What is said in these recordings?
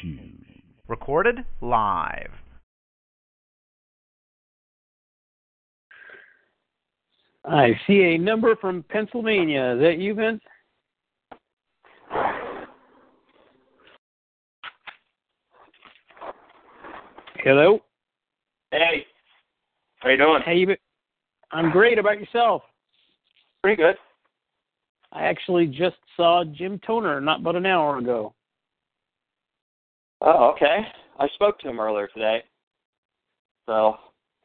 Shoes. Recorded live. I see a number from Pennsylvania. Is that you, Vince? Hello. Hey, how you doing? How you? Been? I'm great. About yourself? Pretty good. I actually just saw Jim Toner not but an hour ago. Oh, okay. I spoke to him earlier today, so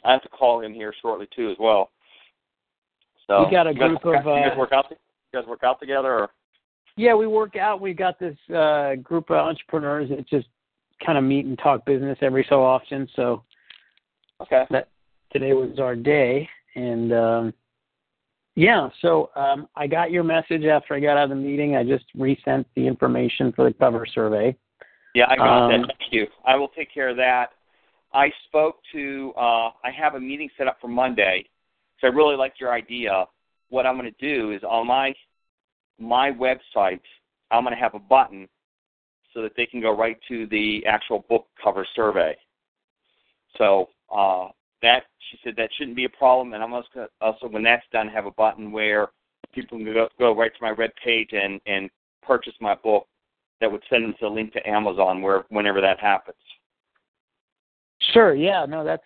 I have to call him here shortly too as well. So we got a you guys, group of. you guys Uh, work out. You guys work out together, or yeah, we work out. We got this uh, group of entrepreneurs that just kind of meet and talk business every so often. So okay. today was our day, and um, yeah. So um, I got your message after I got out of the meeting. I just resent the information for the cover survey. Yeah, I got Um, that. Thank you. I will take care of that. I spoke to. uh I have a meeting set up for Monday, so I really liked your idea. What I'm going to do is on my my website, I'm going to have a button so that they can go right to the actual book cover survey. So uh, that she said that shouldn't be a problem, and I'm also also when that's done, have a button where people can go, go right to my web page and and purchase my book. That would send them to a link to Amazon where whenever that happens. Sure. Yeah. No, that's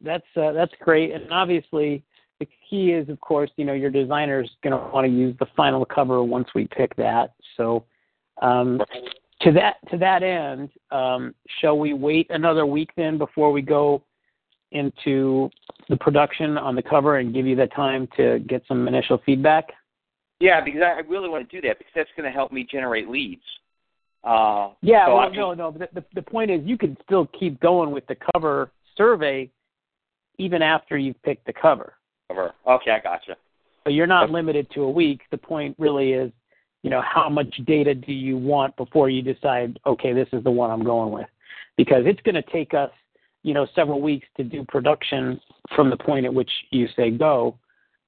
that's uh, that's great. And obviously, the key is, of course, you know, your designer is going to want to use the final cover once we pick that. So, um, to that to that end, um, shall we wait another week then before we go into the production on the cover and give you the time to get some initial feedback? Yeah, because I I really want to do that because that's going to help me generate leads. Uh, Yeah, so well, I- no, no. But the, the point is, you can still keep going with the cover survey even after you've picked the cover. Cover. Okay, I gotcha. So you're not Okay. limited to a week. The point really is, you know, how much data do you want before you decide, okay, this is the one I'm going with? Because it's going to take us, you know, several weeks to do production from the point at which you say go.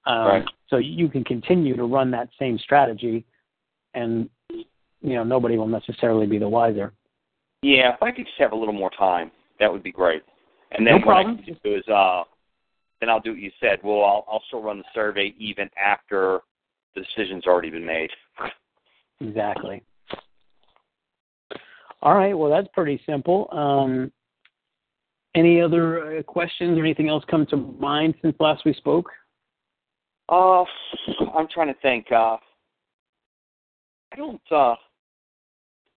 Um, Right. So you can continue to run that same strategy, and you know nobody will necessarily be the wiser. Yeah, if I could just have a little more time, that would be great. And No then what I can do is, uh, then I'll do what you said. Well, I'll, I'll still run the survey even after the decision's already been made. Exactly. All right. Well, that's pretty simple. Um, any other uh, questions or anything else come to mind since last we spoke? Uh, I'm trying to think. Uh, I don't. Uh,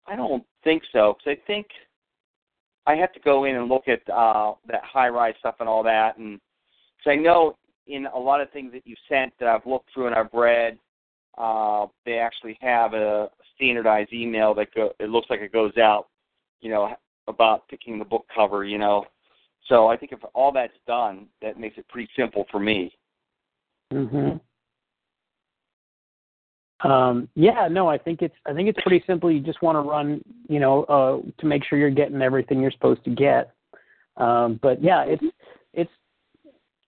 I don't think so because I think I have to go in and look at uh, that Highrise stuff and all that, and because I know in a lot of things that you sent that I've looked through and I've read, uh, they actually have a standardized email that go. It looks like it goes out, you know, about picking the book cover, you know. So I think if all that's done, that makes it pretty simple for me. Mm-hmm. Um, yeah, no, I think it's I think it's pretty simple. You just want to run, you know, uh, to make sure you're getting everything you're supposed to get. Um, but yeah, it's it's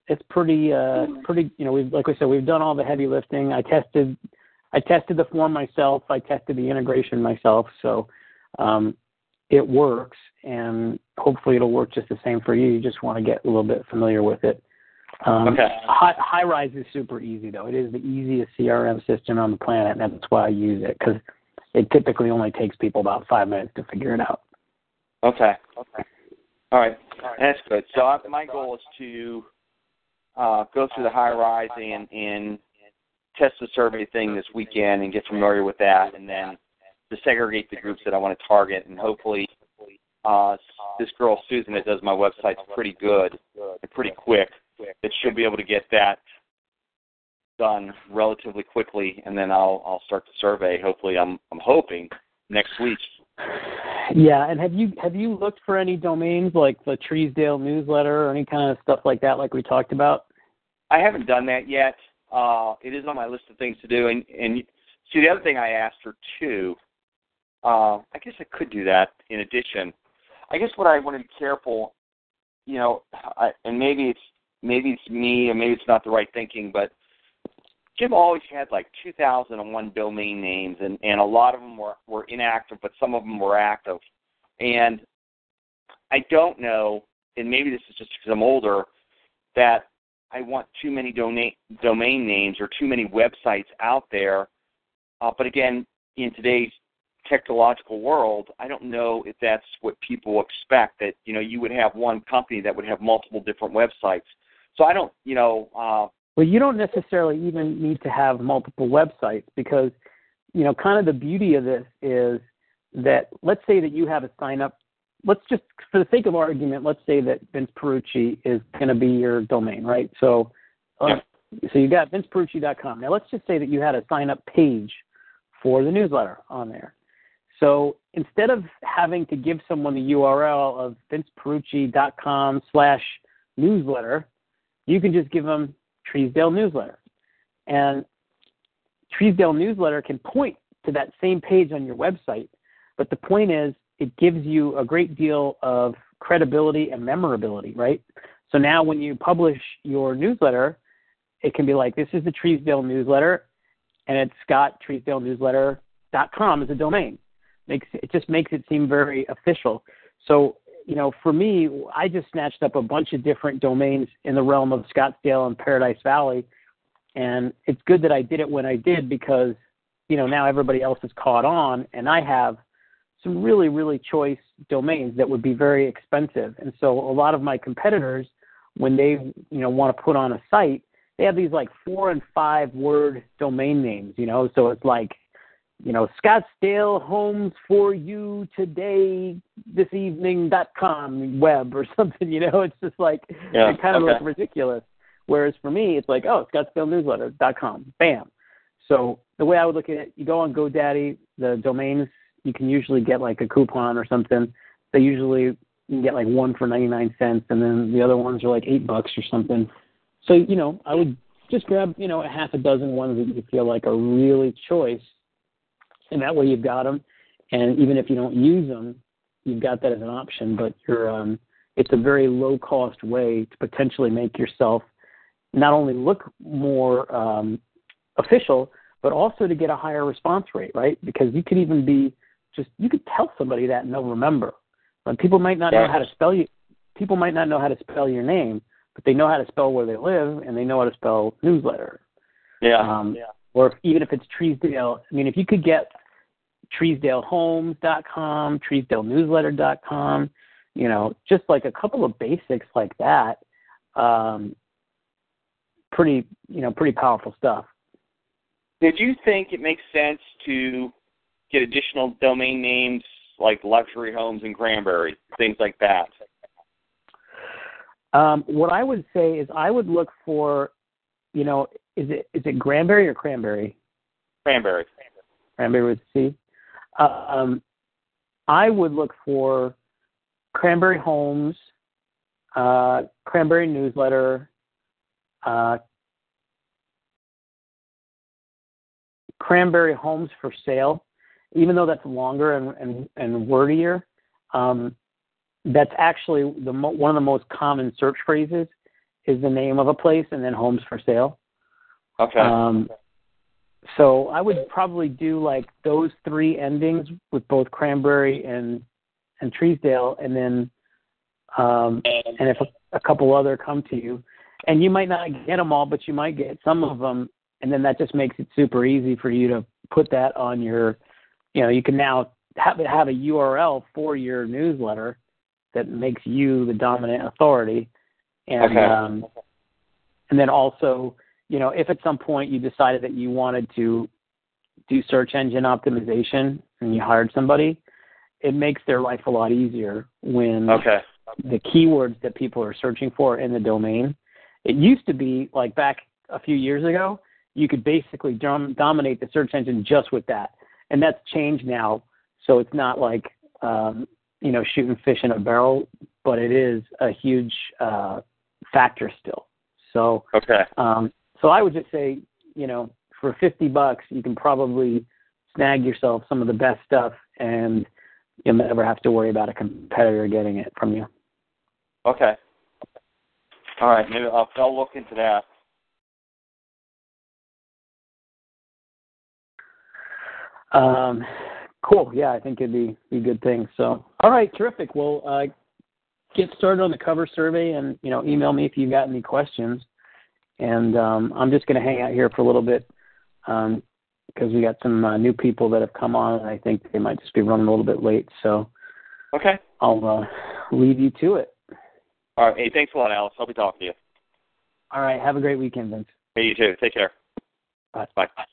it's pretty uh, pretty. You know, we've like I said, we've done all the heavy lifting. I tested I tested the form myself. I tested the integration myself. So um, it works, and hopefully it'll work just the same for you. You just want to get a little bit familiar with it. Um, Okay. High, Highrise is super easy though. It is the easiest CRM system on the planet, and that's why I use it because it typically only takes people about five minutes to figure it out. Okay. Okay. All right. That's good. So I, my goal is to uh, go through the Highrise and, and test the survey thing this weekend and get familiar with that, and then to segregate the groups that I want to target, and hopefully uh, this girl Susan that does my website's pretty good and pretty quick. That she'll be able to get that done relatively quickly, and then I'll I'll start the survey. Hopefully, I'm I'm hoping next week. Yeah, and have you have you looked for any domains like the Treesdale newsletter or any kind of stuff like that, like we talked about? I haven't done that yet. Uh, it is on my list of things to do. And, and see, the other thing I asked her too, uh, I guess I could do that in addition. I guess what I want to be careful, you know, I, and maybe it's maybe it's me and maybe it's not the right thinking, but Jim always had like 2001 domain names, and and a lot of them were were inactive, but some of them were active. And I don't know, and maybe this is just because I'm older, that I want too many domain domain names or too many websites out there. Uh, but again, in today's technological world, I don't know if that's what people expect. That you know, you would have one company that would have multiple different websites. So I don't, you know. Uh, well, you don't necessarily even need to have multiple websites because, you know, kind of the beauty of this is that let's say that you have a sign up. Let's just, for the sake of argument, let's say that Vince Perucci is going to be your domain, right? So, uh, yeah. so you got vinceperucci.com. Now, let's just say that you had a sign up page for the newsletter on there. So instead of having to give someone the URL of vinceperucci.com slash newsletter, you can just give them Treesdale newsletter. And Treesdale newsletter can point to that same page on your website. But the point is, it gives you a great deal of credibility and memorability, right? So now when you publish your newsletter, it can be like, this is the Treesdale newsletter, and it's got treesdalenewsletter.com as a domain makes it just makes it seem very official. So you know, for me, I just snatched up a bunch of different domains in the realm of Scottsdale and Paradise Valley, and it's good that I did it when I did because you know now everybody else has caught on, and I have some really really choice domains that would be very expensive, and so a lot of my competitors, when they you know want to put on a site, they have these like four and five word domain names, you know, so it's like you know, Scottsdale Homes for You Today this evening dot com web or something, you know, it's just like yeah, it kind of okay. looks ridiculous. Whereas for me it's like, oh, Scottsdale Newsletter dot com. Bam. So the way I would look at it, you go on GoDaddy, the domains you can usually get like a coupon or something. They usually you can get like one for ninety nine cents and then the other ones are like eight bucks or something. So, you know, I would just grab, you know, a half a dozen ones that you feel like are really choice and that way you've got them. And even if you don't use them, you've got that as an option. But you're, um, it's a very low cost way to potentially make yourself not only look more um, official, but also to get a higher response rate, right? Because you could even be just you could tell somebody that and they'll remember. But people might not know how to spell you. People might not know how to spell your name, but they know how to spell where they live and they know how to spell newsletter. Yeah. Um, yeah. Or if, even if it's Treesdale, I mean, if you could get TreesdaleHomes.com, TreesdaleNewsletter.com, you know, just like a couple of basics like that. Um, pretty, you know, pretty powerful stuff. Did you think it makes sense to get additional domain names like luxury homes in Granbury, things like that? Um, what I would say is I would look for, you know, is it is it Granbury or Cranberry? Cranberry. Cranberry with C. Um, I would look for Cranberry Homes, uh, Cranberry Newsletter, uh, Cranberry Homes for Sale. Even though that's longer and and, and wordier, um, that's actually the mo- one of the most common search phrases is the name of a place and then homes for sale. Okay. Um, so I would probably do like those three endings with both Cranberry and and Treesdale, and then um, and if a, a couple other come to you, and you might not get them all, but you might get some of them, and then that just makes it super easy for you to put that on your, you know, you can now have have a URL for your newsletter that makes you the dominant authority, and Okay. um, and then also you know, if at some point you decided that you wanted to do search engine optimization and you hired somebody, it makes their life a lot easier when Okay. the keywords that people are searching for in the domain. It used to be like back a few years ago, you could basically dom- dominate the search engine just with that, and that's changed now. So it's not like um, you know shooting fish in a barrel, but it is a huge uh, factor still. So Okay. um, so I would just say, you know, for 50 bucks, you can probably snag yourself some of the best stuff and you'll never have to worry about a competitor getting it from you. Okay. All right. Maybe I'll, I'll look into that. Um, Cool. Yeah, I think it'd be be a good thing. So, all right, terrific. Well, uh, get started on the cover survey, and you know, email me if you've got any questions. And um, I'm just going to hang out here for a little bit because um, we got some uh, new people that have come on, and I think they might just be running a little bit late. So, okay, I'll uh, leave you to it. All right. Hey, thanks a lot, Alex. I'll be talking to you. All right. Have a great weekend, Vince. Hey, you too. Take care. Bye. Bye.